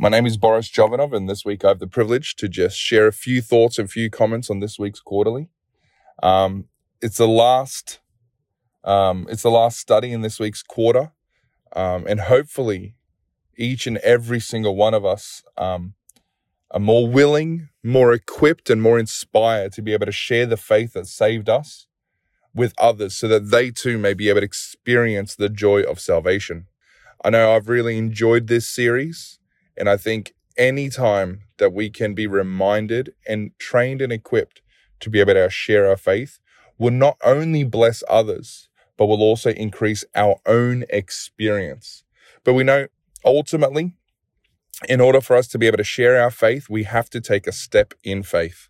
My name is Boris Jovanov, and this week I have the privilege to just share a few thoughts and a few comments on this week's quarterly. Um, it's the last, um, it's the last study in this week's quarter, um, and hopefully, each and every single one of us um, are more willing, more equipped, and more inspired to be able to share the faith that saved us with others, so that they too may be able to experience the joy of salvation. I know I've really enjoyed this series. And I think any time that we can be reminded and trained and equipped to be able to share our faith will not only bless others, but will also increase our own experience. But we know ultimately, in order for us to be able to share our faith, we have to take a step in faith.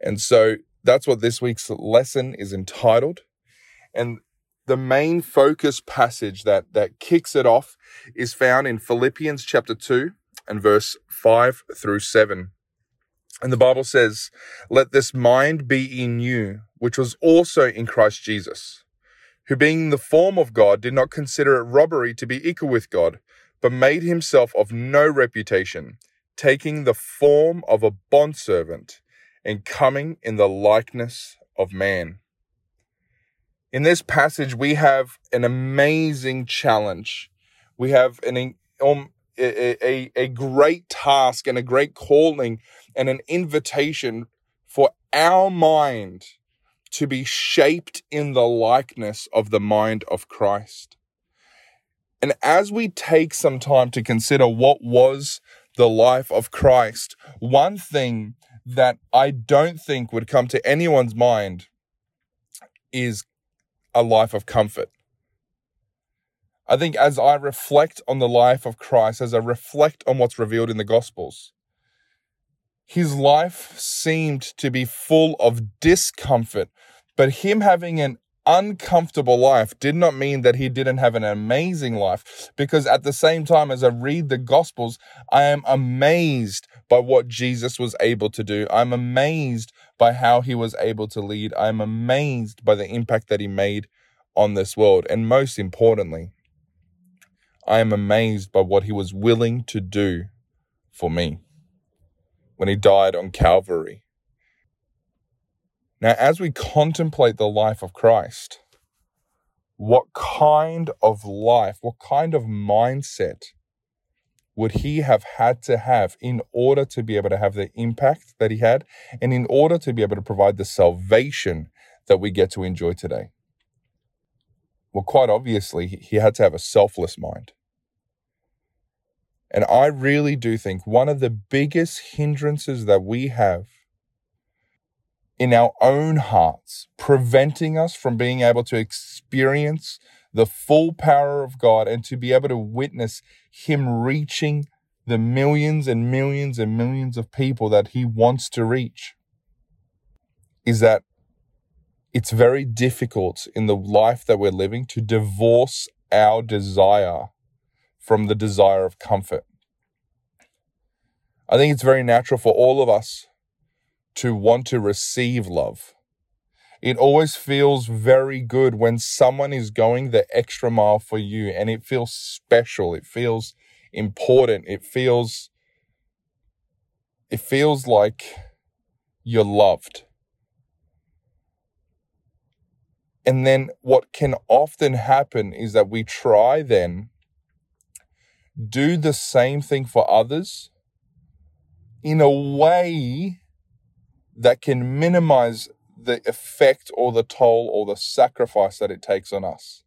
And so that's what this week's lesson is entitled. And the main focus passage that, that kicks it off is found in Philippians chapter 2, and verse 5 through 7. And the Bible says, Let this mind be in you, which was also in Christ Jesus, who being in the form of God did not consider it robbery to be equal with God, but made himself of no reputation, taking the form of a bondservant and coming in the likeness of man. In this passage, we have an amazing challenge. We have an um, a, a, a great task and a great calling and an invitation for our mind to be shaped in the likeness of the mind of Christ. And as we take some time to consider what was the life of Christ, one thing that I don't think would come to anyone's mind is a life of comfort. I think as I reflect on the life of Christ, as I reflect on what's revealed in the Gospels, his life seemed to be full of discomfort, but him having an uncomfortable life did not mean that he didn't have an amazing life. Because at the same time, as I read the Gospels, I am amazed by what Jesus was able to do. I'm amazed by how he was able to lead. I'm amazed by the impact that he made on this world. And most importantly, I am amazed by what he was willing to do for me when he died on Calvary. Now, as we contemplate the life of Christ, what kind of life, what kind of mindset would he have had to have in order to be able to have the impact that he had and in order to be able to provide the salvation that we get to enjoy today? Well, quite obviously, he had to have a selfless mind. And I really do think one of the biggest hindrances that we have in our own hearts, preventing us from being able to experience the full power of God and to be able to witness Him reaching the millions and millions and millions of people that He wants to reach, is that it's very difficult in the life that we're living to divorce our desire from the desire of comfort. I think it's very natural for all of us to want to receive love. It always feels very good when someone is going the extra mile for you and it feels special. It feels important. It feels, it feels like you're loved. And then what can often happen is that we try then do the same thing for others in a way that can minimize the effect or the toll or the sacrifice that it takes on us.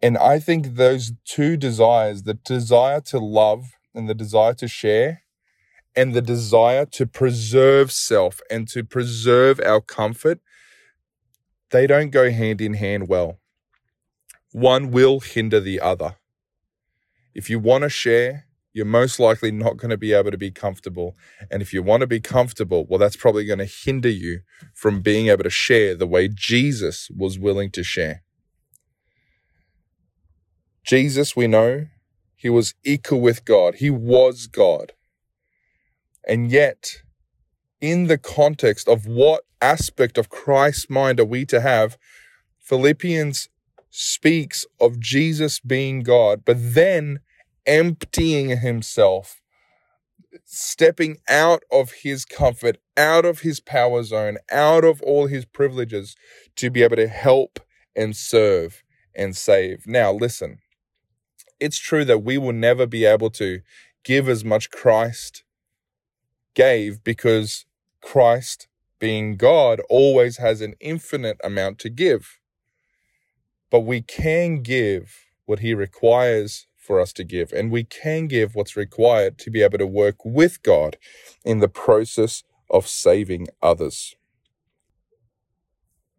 And I think those two desires, the desire to love and the desire to share, and the desire to preserve self and to preserve our comfort, they don't go hand in hand well. One will hinder the other. If you want to share, you're most likely not going to be able to be comfortable. And if you want to be comfortable, well, that's probably going to hinder you from being able to share the way Jesus was willing to share. Jesus, we know, he was equal with God, he was God. And yet, in the context of what aspect of Christ's mind are we to have, Philippians speaks of Jesus being God, but then emptying himself, stepping out of his comfort, out of his power zone, out of all his privileges to be able to help and serve and save. Now, listen, it's true that we will never be able to give as much Christ gave because Christ, being God, always has an infinite amount to give. But we can give what he requires for us to give, and we can give what's required to be able to work with God in the process of saving others.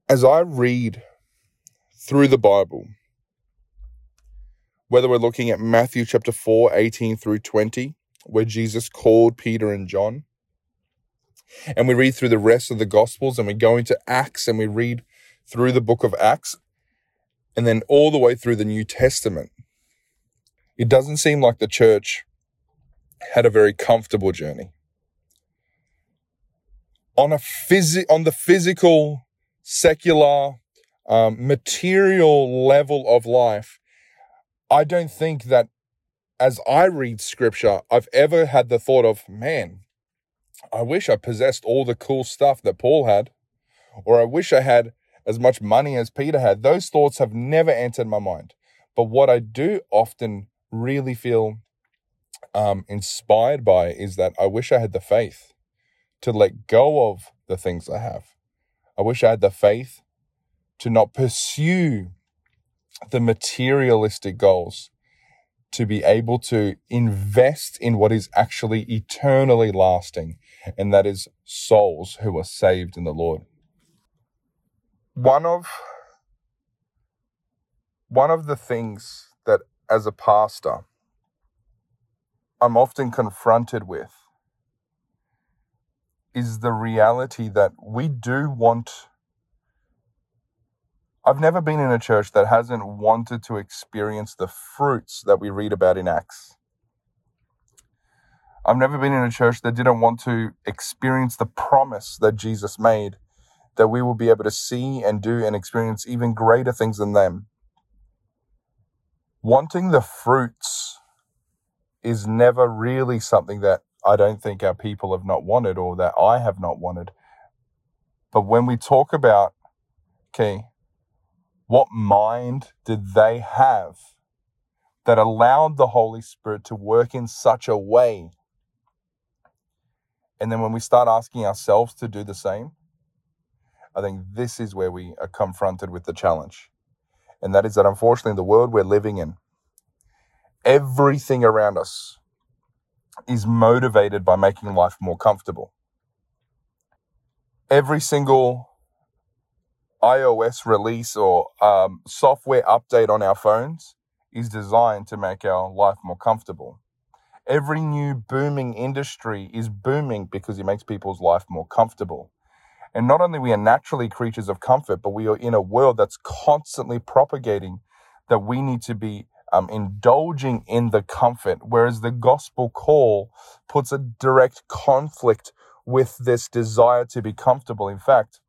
As I read through the Bible, whether we're looking at Matthew chapter 4, 18 through 20, where Jesus called Peter and John, and we read through the rest of the Gospels and we go into Acts and we read through the book of Acts, and then all the way through the New Testament, it doesn't seem like the church had a very comfortable journey. On a phys- on the physical, secular, um, material level of life, I don't think that as I read scripture, I've ever had the thought of, man, I wish I possessed all the cool stuff that Paul had, or I wish I had as much money as Peter had. Those thoughts have never entered my mind. But what I do often really feel um, inspired by is that I wish I had the faith to let go of the things I have. I wish I had the faith to not pursue the materialistic goals, to be able to invest in what is actually eternally lasting, and that is souls who are saved in the Lord. One of one of the things that as a pastor I'm often confronted with is the reality that we do want I've never been in a church that hasn't wanted to experience the fruits that we read about in Acts. I've never been in a church that didn't want to experience the promise that Jesus made that we will be able to see and do and experience even greater things than them. Wanting the fruits is never really something that I don't think our people have not wanted or that I have not wanted. But when we talk about, okay, what mind did they have that allowed the Holy Spirit to work in such a way and then when we start asking ourselves to do the same, I think this is where we are confronted with the challenge. And that is that unfortunately, in the world we're living in, everything around us is motivated by making life more comfortable. Every single iOS release or um, software update on our phones is designed to make our life more comfortable. Every new booming industry is booming because it makes people's life more comfortable. And not only we are naturally creatures of comfort, but we are in a world that's constantly propagating that we need to be um, indulging in the comfort, whereas the gospel call puts a direct conflict with this desire to be comfortable. In fact,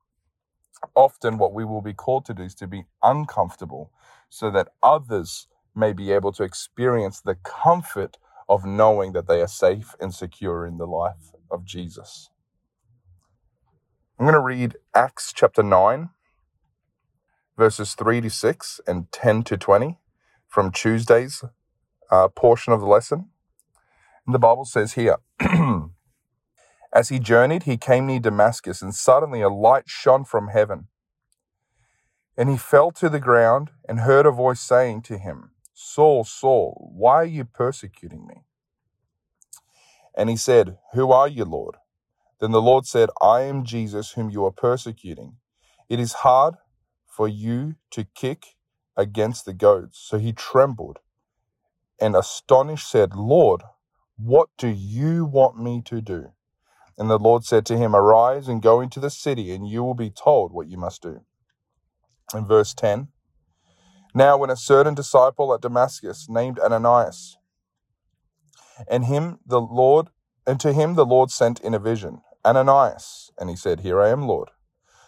often what we will be called to do is to be uncomfortable so that others may be able to experience the comfort of knowing that they are safe and secure in the life of Jesus. I'm going to read Acts chapter 9, verses 3 to 6 and 10 to 20 from Tuesday's uh, portion of the lesson. And the Bible says here As he journeyed, he came near Damascus, and suddenly a light shone from heaven. And he fell to the ground and heard a voice saying to him, Saul, Saul, why are you persecuting me? And he said, Who are you, Lord? Then the Lord said, I am Jesus whom you are persecuting. It is hard for you to kick against the goads. So he trembled and astonished said, Lord, what do you want me to do? And the Lord said to him, Arise and go into the city, and you will be told what you must do. In verse 10, now, when a certain disciple at Damascus named Ananias, and him the Lord, and to him the Lord sent in a vision, Ananias, and he said, Here I am, Lord.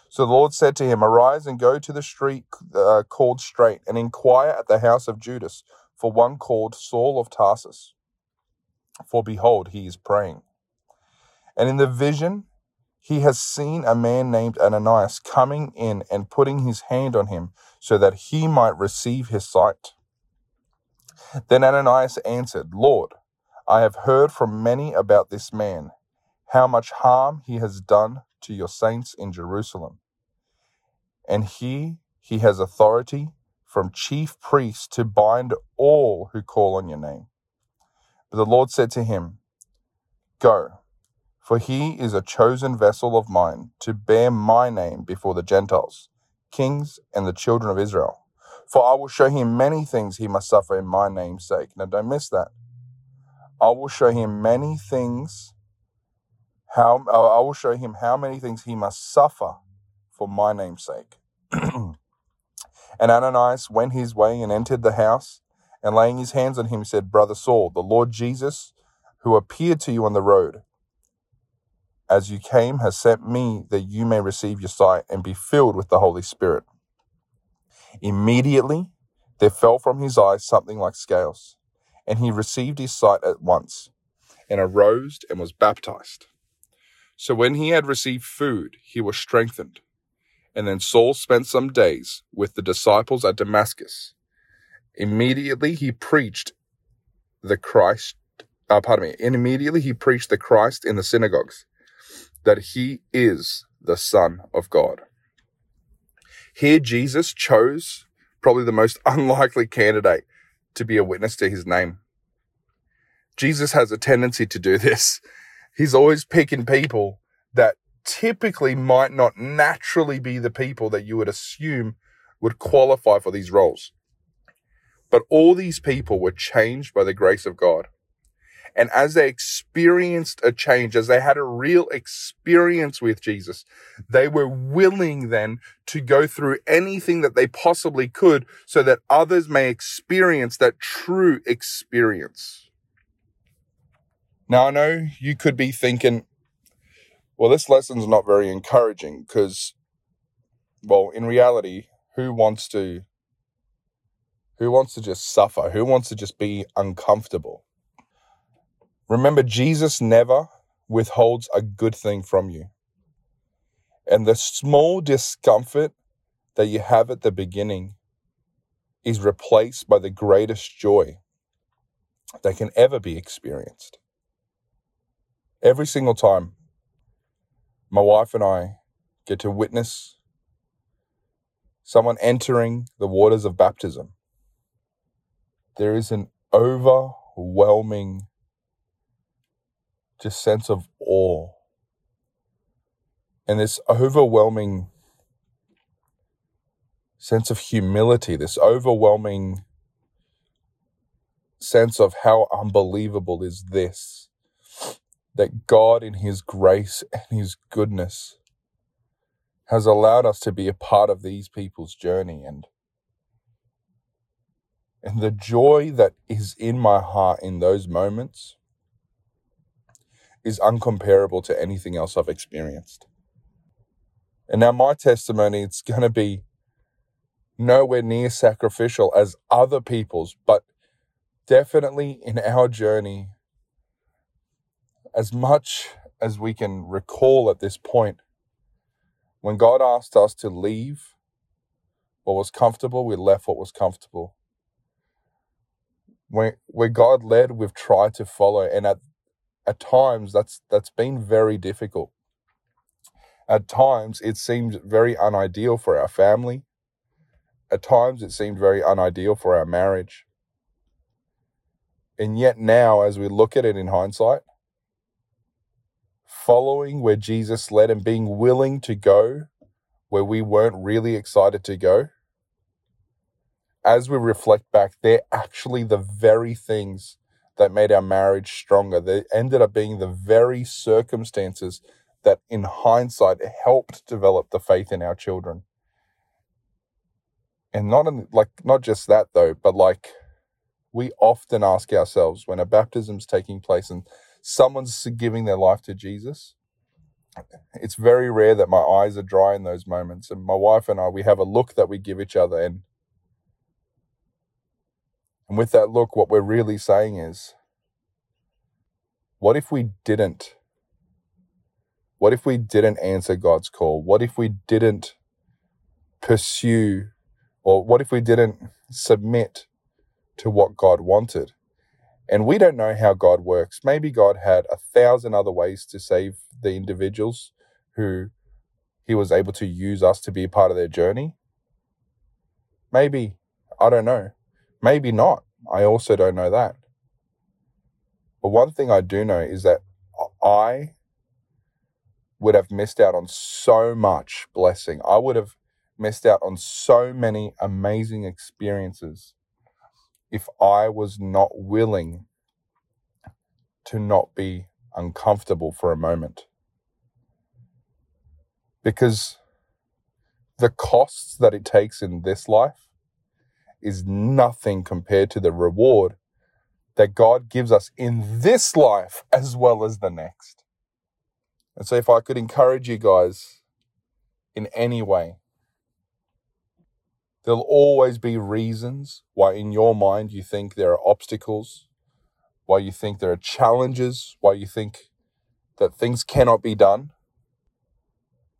So the Lord said to him, Arise and go to the street uh, called Straight, and inquire at the house of Judas for one called Saul of Tarsus. For behold, he is praying. And in the vision, he has seen a man named Ananias coming in and putting his hand on him so that he might receive his sight. Then Ananias answered, Lord, I have heard from many about this man, how much harm he has done to your saints in Jerusalem. And he, he has authority from chief priests to bind all who call on your name. But the Lord said to him, Go, for he is a chosen vessel of mine to bear my name before the Gentiles, kings, and the children of Israel. For I will show him many things he must suffer in my name's sake. Now don't miss that. I will show him many things how uh, I will show him how many things he must suffer for my name's sake. and Ananias went his way and entered the house, and laying his hands on him, said, Brother Saul, the Lord Jesus, who appeared to you on the road, as you came, has sent me that you may receive your sight and be filled with the Holy Spirit. Immediately there fell from his eyes something like scales, and he received his sight at once, and arose and was baptized. So when he had received food, he was strengthened. And then Saul spent some days with the disciples at Damascus. Immediately he preached the Christ, uh, pardon me, and immediately he preached the Christ in the synagogues, that he is the Son of God. Here, Jesus chose probably the most unlikely candidate to be a witness to his name. Jesus has a tendency to do this he's always picking people that typically might not naturally be the people that you would assume would qualify for these roles. But all these people were changed by the grace of God. And as they experienced a change, as they had a real experience with Jesus, they were willing then to go through anything that they possibly could so that others may experience that true experience. Now, I know you could be thinking, well, this lesson's not very encouraging because, well, in reality, who wants to who wants to just suffer? Who wants to just be uncomfortable? Remember, Jesus never withholds a good thing from you. And the small discomfort that you have at the beginning is replaced by the greatest joy that can ever be experienced. Every single time my wife and I get to witness someone entering the waters of baptism, there is an overwhelming just sense of awe. And this overwhelming sense of humility, this overwhelming sense of how unbelievable is this that God, in His grace and His goodness, has allowed us to be a part of these people's journey. And and the joy that is in my heart in those moments is uncomparable to anything else I've experienced. And now my testimony it's going to be nowhere near sacrificial as other people's, but definitely in our journey as much as we can recall at this point, when God asked us to leave what was comfortable, we left what was comfortable. When, where God led, we've tried to follow, and at at times that's that's been very difficult. At times it seemed very unideal for our family. At times it seemed very unideal for our marriage. And yet now, as we look at it in hindsight, following where Jesus led and being willing to go where we weren't really excited to go, as we reflect back, they're actually the very things that made our marriage stronger. They ended up being the very circumstances that, in hindsight, helped develop the faith in our children. And not in, like not just that though, but like we often ask ourselves when a baptism's taking place and someone's giving their life to Jesus, it's very rare that my eyes are dry in those moments. And my wife and I, we have a look that we give each other, and And with that look, what we're really saying is what if we didn't? What if we didn't answer God's call? What if we didn't pursue, or what if we didn't submit to what God wanted? And we don't know how God works. Maybe God had a thousand other ways to save the individuals who he was able to use us to be a part of their journey. Maybe, I don't know. Maybe not. I also don't know that. But one thing I do know is that I would have missed out on so much blessing. I would have missed out on so many amazing experiences if I was not willing to not be uncomfortable for a moment. Because the costs that it takes in this life is nothing compared to the reward that God gives us in this life as well as the next. And so, if I could encourage you guys in any way, there'll always be reasons why, in your mind, you think there are obstacles, why you think there are challenges, why you think that things cannot be done.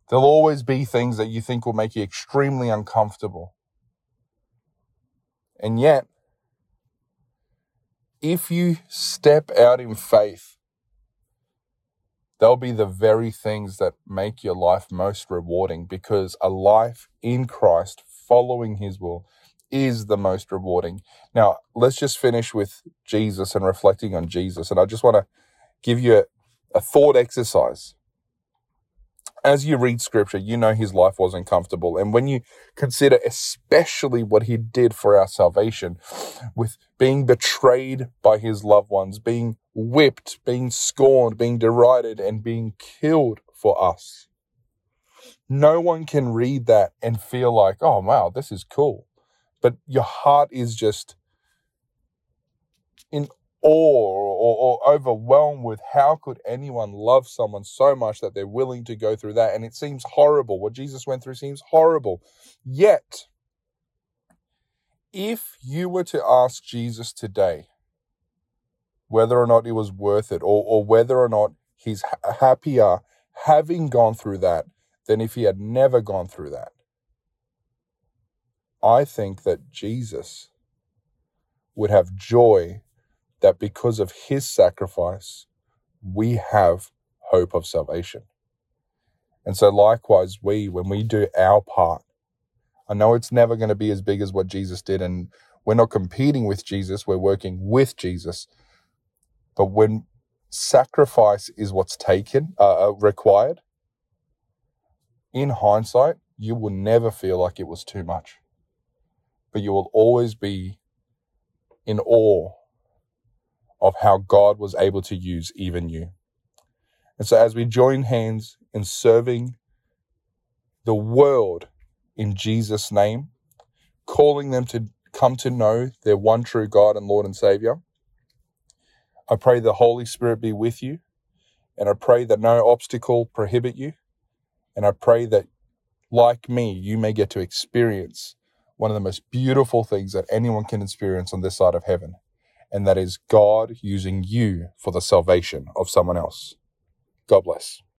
There'll always be things that you think will make you extremely uncomfortable. And yet, if you step out in faith, they'll be the very things that make your life most rewarding because a life in Christ following his will is the most rewarding. Now, let's just finish with Jesus and reflecting on Jesus. And I just want to give you a, a thought exercise as you read scripture, you know his life wasn't comfortable. And when you consider especially what he did for our salvation, with being betrayed by his loved ones, being whipped, being scorned, being derided, and being killed for us. No one can read that and feel like, oh, wow, this is cool. But your heart is just awe or, or, overwhelmed with how could anyone love someone so much that they're willing to go through that? And it seems horrible. What jesus went through seems horrible. Yet if you were to ask jesus today whether or not it was worth it or, or whether or not he's happier having gone through that than if he had never gone through that i think that jesus would have joy that because of his sacrifice, we have hope of salvation. And so, likewise, we, when we do our part, I know it's never going to be as big as what Jesus did, and we're not competing with Jesus, we're working with Jesus. But when sacrifice is what's taken, uh, uh required, in hindsight, you will never feel like it was too much. But you will always be in awe of how God was able to use even you. And so, as we join hands in serving the world in Jesus' name, calling them to come to know their one true God and Lord and Savior, I pray the Holy Spirit be with you. And I pray that no obstacle prohibit you. And I pray that, like me, you may get to experience one of the most beautiful things that anyone can experience on this side of heaven and that is God using you for the salvation of someone else. God bless.